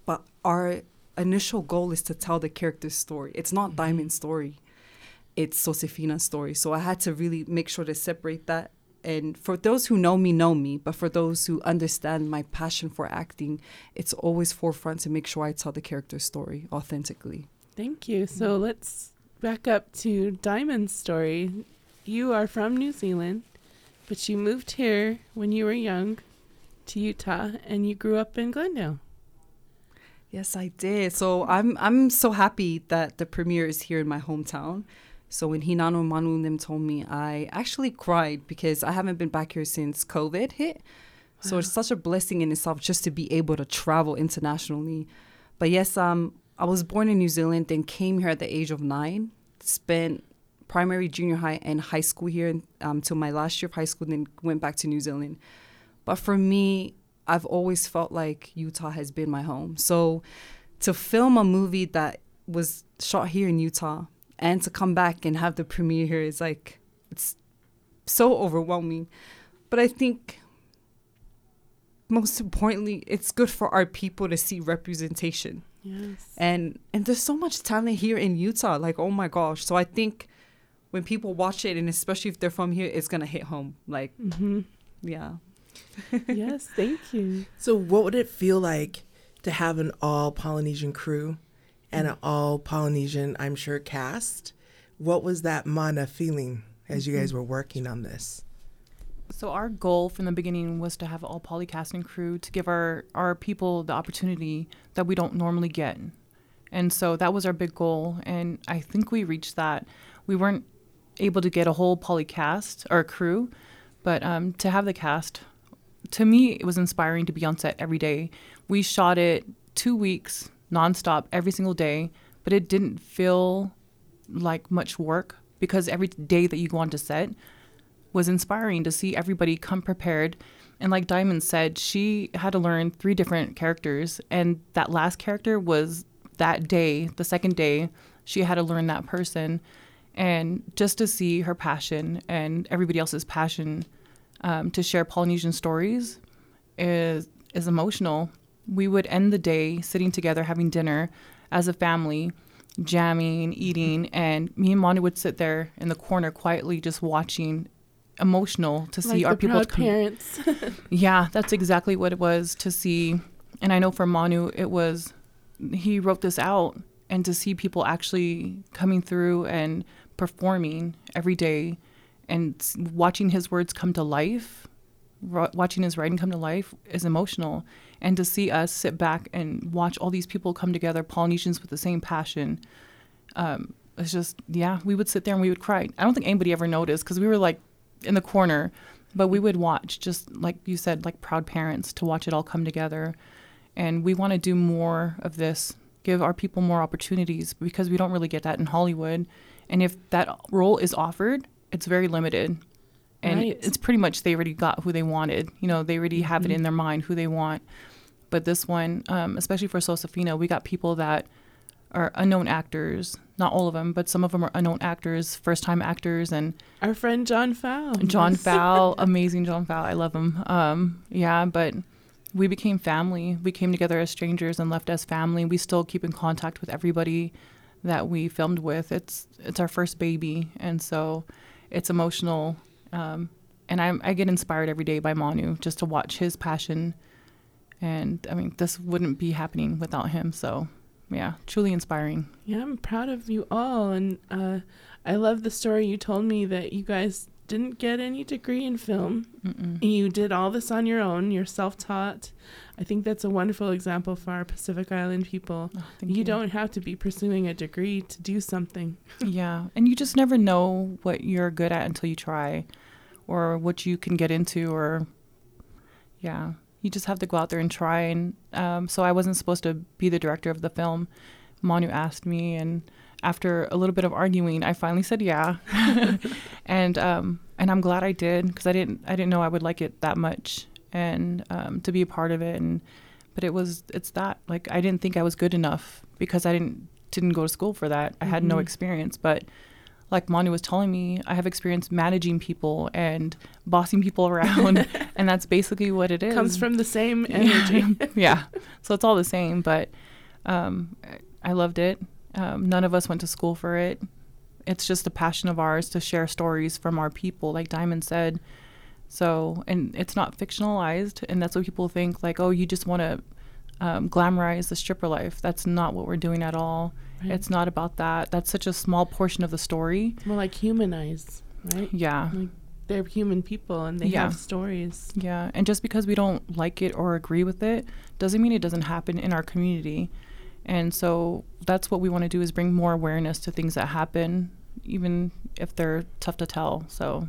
Speaker 11: but our initial goal is to tell the character's story. It's not Diamond's story, it's Sosefina's story. So I had to really make sure to separate that. And for those who know me, know me, but for those who understand my passion for acting, it's always forefront to make sure I tell the character's story authentically.
Speaker 3: Thank you. So let's back up to Diamond's story. You are from New Zealand, but you moved here when you were young to Utah and you grew up in Glendale.
Speaker 11: Yes, I did. So I'm I'm so happy that the premiere is here in my hometown. So when Hinano Manu and them told me, I actually cried because I haven't been back here since COVID hit. So it's such a blessing in itself just to be able to travel internationally. But yes, um, I was born in New Zealand, then came here at the age of nine. Spent primary, junior high, and high school here um, till my last year of high school, then went back to New Zealand. But for me, I've always felt like Utah has been my home. So to film a movie that was shot here in Utah and to come back and have the premiere here is like it's so overwhelming. But I think most importantly, it's good for our people to see representation.
Speaker 3: Yes.
Speaker 11: And and there's so much talent here in Utah. Like, oh my gosh. So I think when people watch it, and especially if they're from here, it's gonna hit home. Like,
Speaker 3: Mm-hmm.
Speaker 11: yeah.
Speaker 3: yes, thank you.
Speaker 9: So, what would it feel like to have an all Polynesian crew and an all Polynesian, I'm sure, cast? What was that mana feeling as you guys were working on this?
Speaker 10: So our goal from the beginning was to have all polycasting crew to give our our people the opportunity that we don't normally get. And so that was our big goal and I think we reached that. We weren't able to get a whole polycast or crew, but um, to have the cast to me it was inspiring to be on set every day. We shot it 2 weeks nonstop every single day, but it didn't feel like much work because every day that you go on to set was inspiring to see everybody come prepared. And like Diamond said, she had to learn three different characters. And that last character was that day, the second day, she had to learn that person. And just to see her passion and everybody else's passion um, to share Polynesian stories is is emotional. We would end the day sitting together having dinner as a family, jamming, eating, and me and Manu would sit there in the corner quietly just watching emotional to see
Speaker 3: like
Speaker 10: our people come-
Speaker 3: parents.
Speaker 10: yeah, that's exactly what it was to see. And I know for Manu, it was, he wrote this out, and to see people actually coming through and performing every day and watching his words come to life, watching his writing come to life is emotional. And to see us sit back and watch all these people come together, Polynesians with the same passion, um, it's just, yeah, we would sit there and we would cry. I don't think anybody ever noticed because we were like in the corner, but we would watch, just like you said, like proud parents to watch it all come together. And we want to do more of this, give our people more opportunities because we don't really get that in Hollywood. And if that role is offered, it's very limited. And
Speaker 3: Right.
Speaker 10: it's pretty much they already got who they wanted. You know, they already have it in their mind who they want. But this one, um, especially for Sosefina, we got people that are unknown actors. Not all of them, but some of them are unknown actors, first time actors, and
Speaker 3: Our friend John Fowl.
Speaker 10: John. Fowl, amazing John Fowl. I love him. Um, yeah, but we became family. We came together as strangers and left as family. We still keep in contact with everybody that we filmed with. It's it's our first baby, and so it's emotional. Um, and I'm, I get inspired every day by Manu just to watch his passion. And I mean, this wouldn't be happening without him. So, yeah, truly inspiring.
Speaker 3: Yeah, I'm proud of you all, and uh, I love the story you told me that you guys didn't get any degree in film.
Speaker 10: Mm-mm.
Speaker 3: You did all this on your own. You're self-taught. I think that's a wonderful example for our Pacific Island people.
Speaker 10: Oh,
Speaker 3: you,
Speaker 10: you.
Speaker 3: don't have to be pursuing a degree to do something.
Speaker 10: Yeah, and you just never know what you're good at until you try, or what you can get into, or yeah, you just have to go out there and try. And um, so I wasn't supposed to be the director of the film. Manu asked me, and after a little bit of arguing, I finally said yeah, and um, and I'm glad I did because I didn't I didn't know I would like it that much, and um, to be a part of it, and but it was it's that like I didn't think I was good enough because I didn't didn't go to school for that. I had no
Speaker 3: Mhm.
Speaker 10: experience, but like Manu was telling me, I have experience managing people and bossing people around, and that's basically what it is.
Speaker 3: Comes from the same energy.
Speaker 10: yeah, so it's all the same. But um, I loved it. Um, none of us went to school for it. It's just a passion of ours to share stories from our people, like Diamond said. So, and it's not fictionalized, and that's what people think. Like, oh, you just want to um, glamorize the stripper life. That's not what we're doing at all.
Speaker 3: Right.
Speaker 10: It's not about that. That's such a small portion of the story.
Speaker 3: More like humanize, right?
Speaker 10: Yeah.
Speaker 3: Like they're human people and they
Speaker 10: Yeah.
Speaker 3: have stories.
Speaker 10: Yeah, and just because we don't like it or agree with it doesn't mean it doesn't happen in our community. And so that's what we want to do is bring more awareness to things that happen, even if they're tough to tell. So,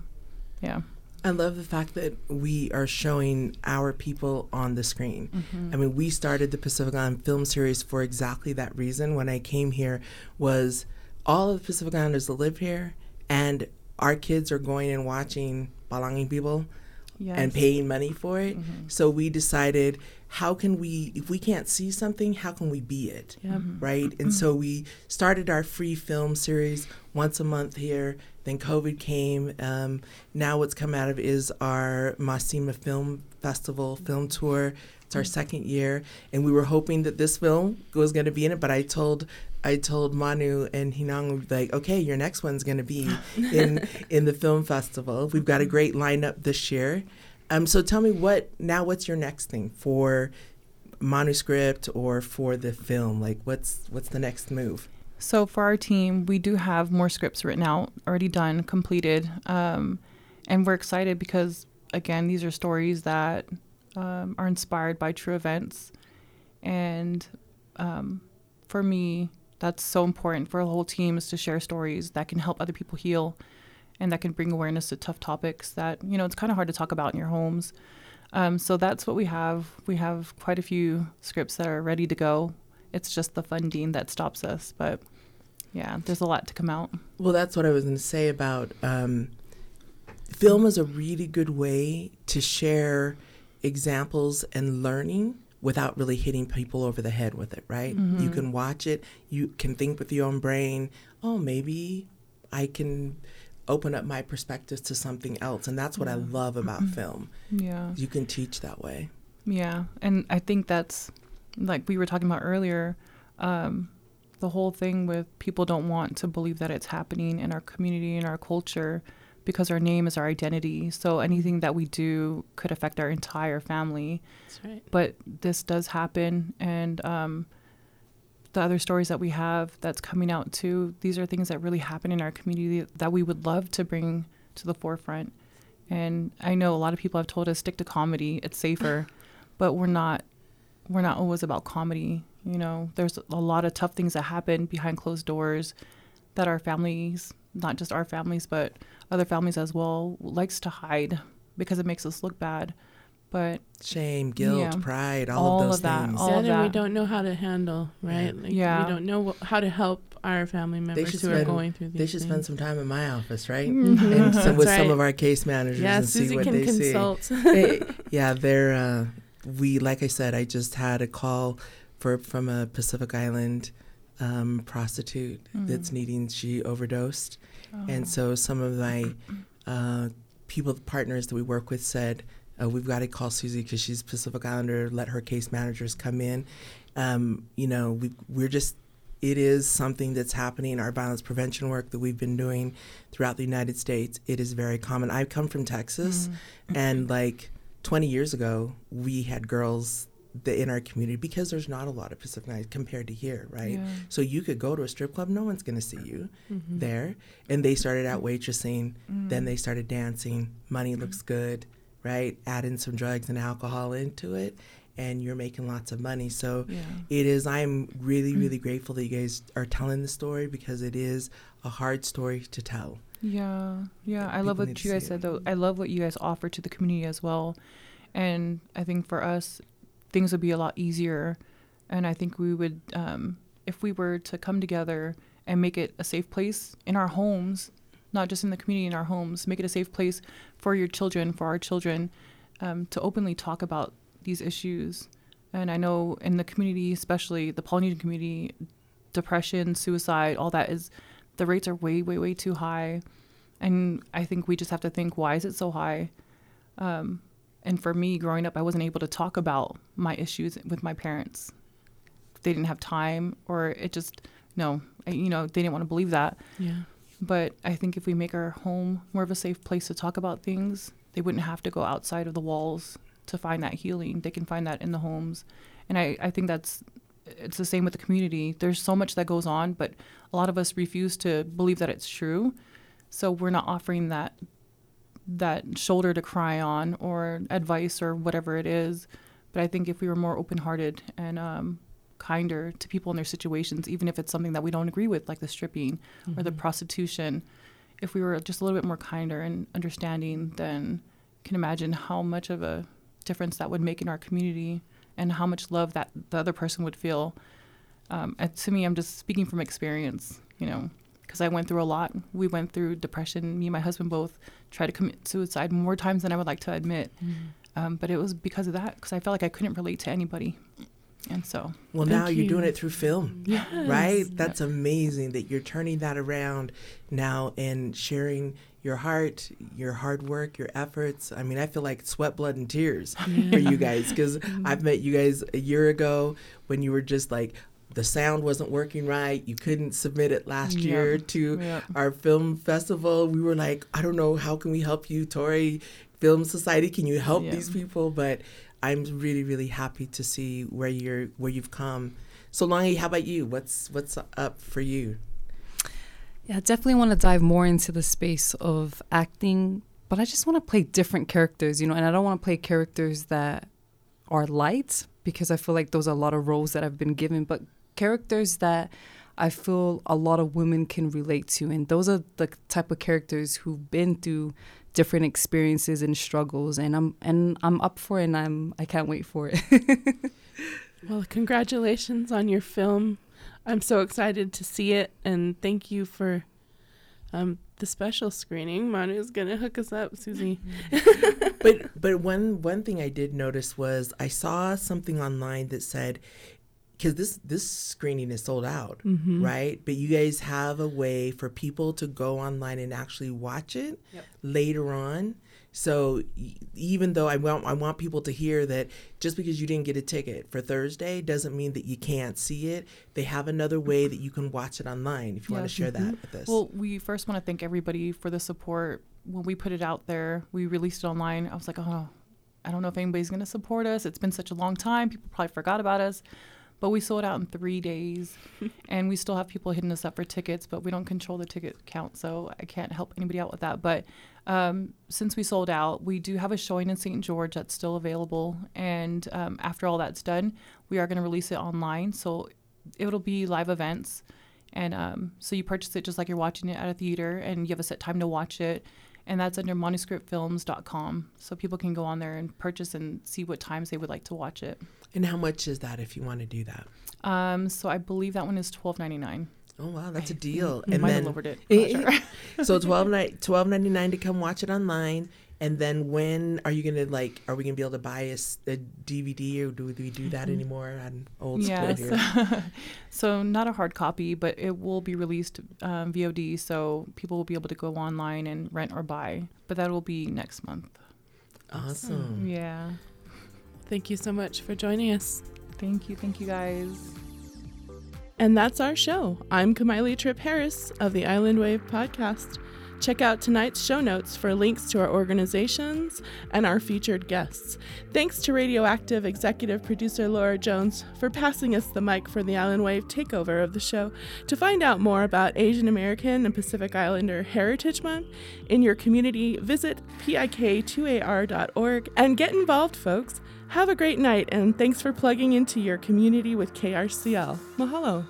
Speaker 10: yeah.
Speaker 9: I love the fact that we are showing our people on the screen.
Speaker 10: Mhm.
Speaker 9: I mean, we started the Pacific Island Film Series for exactly that reason. When I came here, was all of the Pacific Islanders that live here, and our kids are going and watching Palangi people and paying money for it. So we decided, how can we if we can't see something how can we be it?
Speaker 3: Yeah.
Speaker 9: right? And so we started our free film series once a month here. Then covid came. Um, now what's come out of is our masima film festival film tour. It's our second year. And we were hoping that this film was going to be in it but i told I told Manu and Hinang like, okay, your next one's going to be in in the film festival. We've got a great lineup this year. Um, so tell me what now. What's your next thing for manuscript or for the film? Like, what's what's the next move?
Speaker 10: So for our team, we do have more scripts written out, already done, completed, um, and we're excited because again, these are stories that um, are inspired by true events, and um, for me, that's so important for the whole team is to share stories that can help other people heal, and that can bring awareness to tough topics that you know it's kind of hard to talk about in your homes. Um, so that's what we have. We have quite a few scripts that are ready to go. It's just the funding that stops us, but yeah, there's a lot to come out.
Speaker 9: Well, that's what I was going to say about um, film is a really good way to share examples and learning without really hitting people over the head with it, right? You
Speaker 10: Mhm.
Speaker 9: can watch it, you can think with your own brain, oh, maybe I can open up my perspectives to something else. And that's what I love about film.
Speaker 10: Yeah.
Speaker 9: You can teach that way.
Speaker 10: Yeah, and I think that's like we were talking about earlier. Um, the whole thing with people don't want to believe that it's happening in our community and our culture because our name is our identity. So anything that we do could affect our entire family.
Speaker 3: That's right.
Speaker 10: But this does happen, and um, the other stories that we have that's coming out too. These are things that really happen in our community that we would love to bring to the forefront. And I know a lot of people have told us stick to comedy; it's safer. but we're not. We're not always about comedy. You know, there's a lot of tough things that happen behind closed doors that our families, not just our families, but other families as well, likes to hide because it makes us look bad. But
Speaker 9: Shame, guilt,
Speaker 10: yeah,
Speaker 9: pride, all, of those
Speaker 10: that,
Speaker 9: things.
Speaker 10: all
Speaker 3: That
Speaker 10: of
Speaker 3: and we don't know how to handle, right? Like,
Speaker 10: Yeah.
Speaker 3: We don't know wh- how to help our family members
Speaker 9: should
Speaker 3: who
Speaker 9: spend,
Speaker 3: are going through these
Speaker 9: they should spend some time in my office, right?
Speaker 3: Mhm.
Speaker 9: And some, with
Speaker 3: That's
Speaker 9: some of our case managers
Speaker 3: Yeah,
Speaker 9: and see what
Speaker 3: can
Speaker 9: they
Speaker 3: consult.
Speaker 9: see. Hey, yeah, they're uh, we like I said, I just had a call for from a Pacific Island um, prostitute that's
Speaker 10: Mhm.
Speaker 9: needing. She overdosed,
Speaker 10: Oh.
Speaker 9: and so some of my uh, people partners that we work with said. Uh, we've got to call Susie because she's Pacific Islander. Let her case managers come in. Um, you know, we, we're just it is something that's happening our violence prevention work that we've been doing throughout the United States. It is very common. I come from Texas, and like 20 years ago, we had girls that in our community because there's not a lot of Pacific Islanders compared to here, right?
Speaker 10: Yeah.
Speaker 9: So you could go to a strip club, no one's going to see you
Speaker 3: Mhm.
Speaker 9: there. And they started out waitressing, then
Speaker 10: Mm.
Speaker 9: they started dancing. Money looks good, right? Add in some drugs and alcohol into it, and you're making lots of money. So
Speaker 10: Yeah.
Speaker 9: it is i'm really really grateful that you guys are telling the story because it is a hard story to tell
Speaker 10: Yeah, yeah. I love what you guys said
Speaker 9: it.
Speaker 10: though. I love what you guys offer to the community as well. And I think for us, things would be a lot easier. And I think we would, um, if we were to come together and make it a safe place in our homes, not just in the community, in our homes, make it a safe place for your children, for our children, um, to openly talk about these issues. And I know in the community, especially the Polynesian community, depression, suicide, all that is, the rates are way, way, way too high. And I think we just have to think, why is it so high? Um, and for me, growing up, I wasn't able to talk about my issues with my parents. They didn't have time, or it just, no, I, you know, they didn't want to believe that.
Speaker 3: Yeah.
Speaker 10: But I think if we make our home more of a safe place to talk about things, they wouldn't have to go outside of the walls to find that healing. They can find that in the homes. And I, I think that's it's the same with the community. There's so much that goes on, but a lot of us refuse to believe that it's true. So we're not offering that that shoulder to cry on or advice or whatever it is. But I think if we were more open hearted and um, kinder to people in their situations, even if it's something that we don't agree with, like the stripping or the prostitution, if we were just a little bit more kinder and understanding, then can imagine how much of a difference that would make in our community and how much love that the other person would feel. Um, and to me, I'm just speaking from experience, you know, because I went through a lot. We went through depression. Me and my husband both tried to commit suicide more times than I would like to admit. Um, but it was because of that, because I felt like I couldn't relate to anybody. And so.
Speaker 9: Well, now you're doing it through film,
Speaker 10: Yes.
Speaker 9: right? That's amazing that you're turning that around now and sharing your heart, your hard work, your efforts. I mean, I feel like sweat, blood, and tears for you guys because mm-hmm. I've met you guys a year ago when you were just like, the sound wasn't working right. You couldn't submit it last
Speaker 10: Yep.
Speaker 9: year to
Speaker 10: Yep.
Speaker 9: our film festival. We were like, I don't know, how can we help you, Tori Film Society? Can you help
Speaker 10: Yeah.
Speaker 9: these people? But I'm really, really happy to see where you're where you've come. So Langi, how about you? What's what's up for you?
Speaker 11: Yeah, I definitely want to dive more into the space of acting, but I just want to play different characters, you know, and I don't want to play characters that are light because I feel like those are a lot of roles that I've been given, but characters that I feel a lot of women can relate to. And those are the type of characters who've been through different experiences and struggles and I'm and I'm up for it and I'm I can't wait for it.
Speaker 3: Well, congratulations on your film. I'm so excited to see it, and thank you for um, the special screening. Manu's gonna hook us up, Susie.
Speaker 9: but but one one thing I did notice was I saw something online that said because this this screening is sold out,
Speaker 3: Mhm.
Speaker 9: right? But you guys have a way for people to go online and actually watch it later on. So even though I want I want people to hear that just because you didn't get a ticket for Thursday doesn't mean that you can't see it. They have another way that you can watch it online. If you want to share that with us.
Speaker 10: Well, we first want to thank everybody for the support. When we put it out there, we released it online. I was like, oh, I don't know if anybody's going to support us. It's been such a long time. People probably forgot about us. But we sold out in three days, and we still have people hitting us up for tickets, but we don't control the ticket count, so I can't help anybody out with that. But um, since we sold out, we do have a showing in St. George that's still available. And um, after all that's done, we are going to release it online. So it'll be live events. And um, so you purchase it just like you're watching it at a theater, and you have a set time to watch it. And that's under manuscriptfilms.com. So people can go on there and purchase and see what times they would like to watch it.
Speaker 9: And how much is that if you want to do that?
Speaker 10: Um, so I believe that one is twelve ninety nine.
Speaker 9: Oh wow, that's a deal.
Speaker 10: I
Speaker 9: and then
Speaker 10: have lowered it. Sure.
Speaker 9: so twelve twelve ninety nine to come watch it online. And then when are you gonna like? Are we gonna be able to buy a DVD or do we do that
Speaker 10: Mhm.
Speaker 9: anymore? I'm old school
Speaker 10: Yes.
Speaker 9: here.
Speaker 10: so not a hard copy, but it will be released um, VOD, so people will be able to go online and rent or buy. But that will be next month.
Speaker 9: Awesome.
Speaker 10: Yeah.
Speaker 3: Thank you so much for joining us.
Speaker 10: Thank you. Thank you, guys.
Speaker 3: And that's our show. I'm Kamaile Tripp Harris of the Island Wave podcast. Check out tonight's show notes for links to our organizations and our featured guests. Thanks to Radioactive executive producer Laura Jones for passing us the mic for the Island Wave takeover of the show. To find out more about Asian American and Pacific Islander Heritage Month in your community, visit pik2ar.org and get involved, folks. Have a great night and thanks for plugging into your community with KRCL. Mahalo.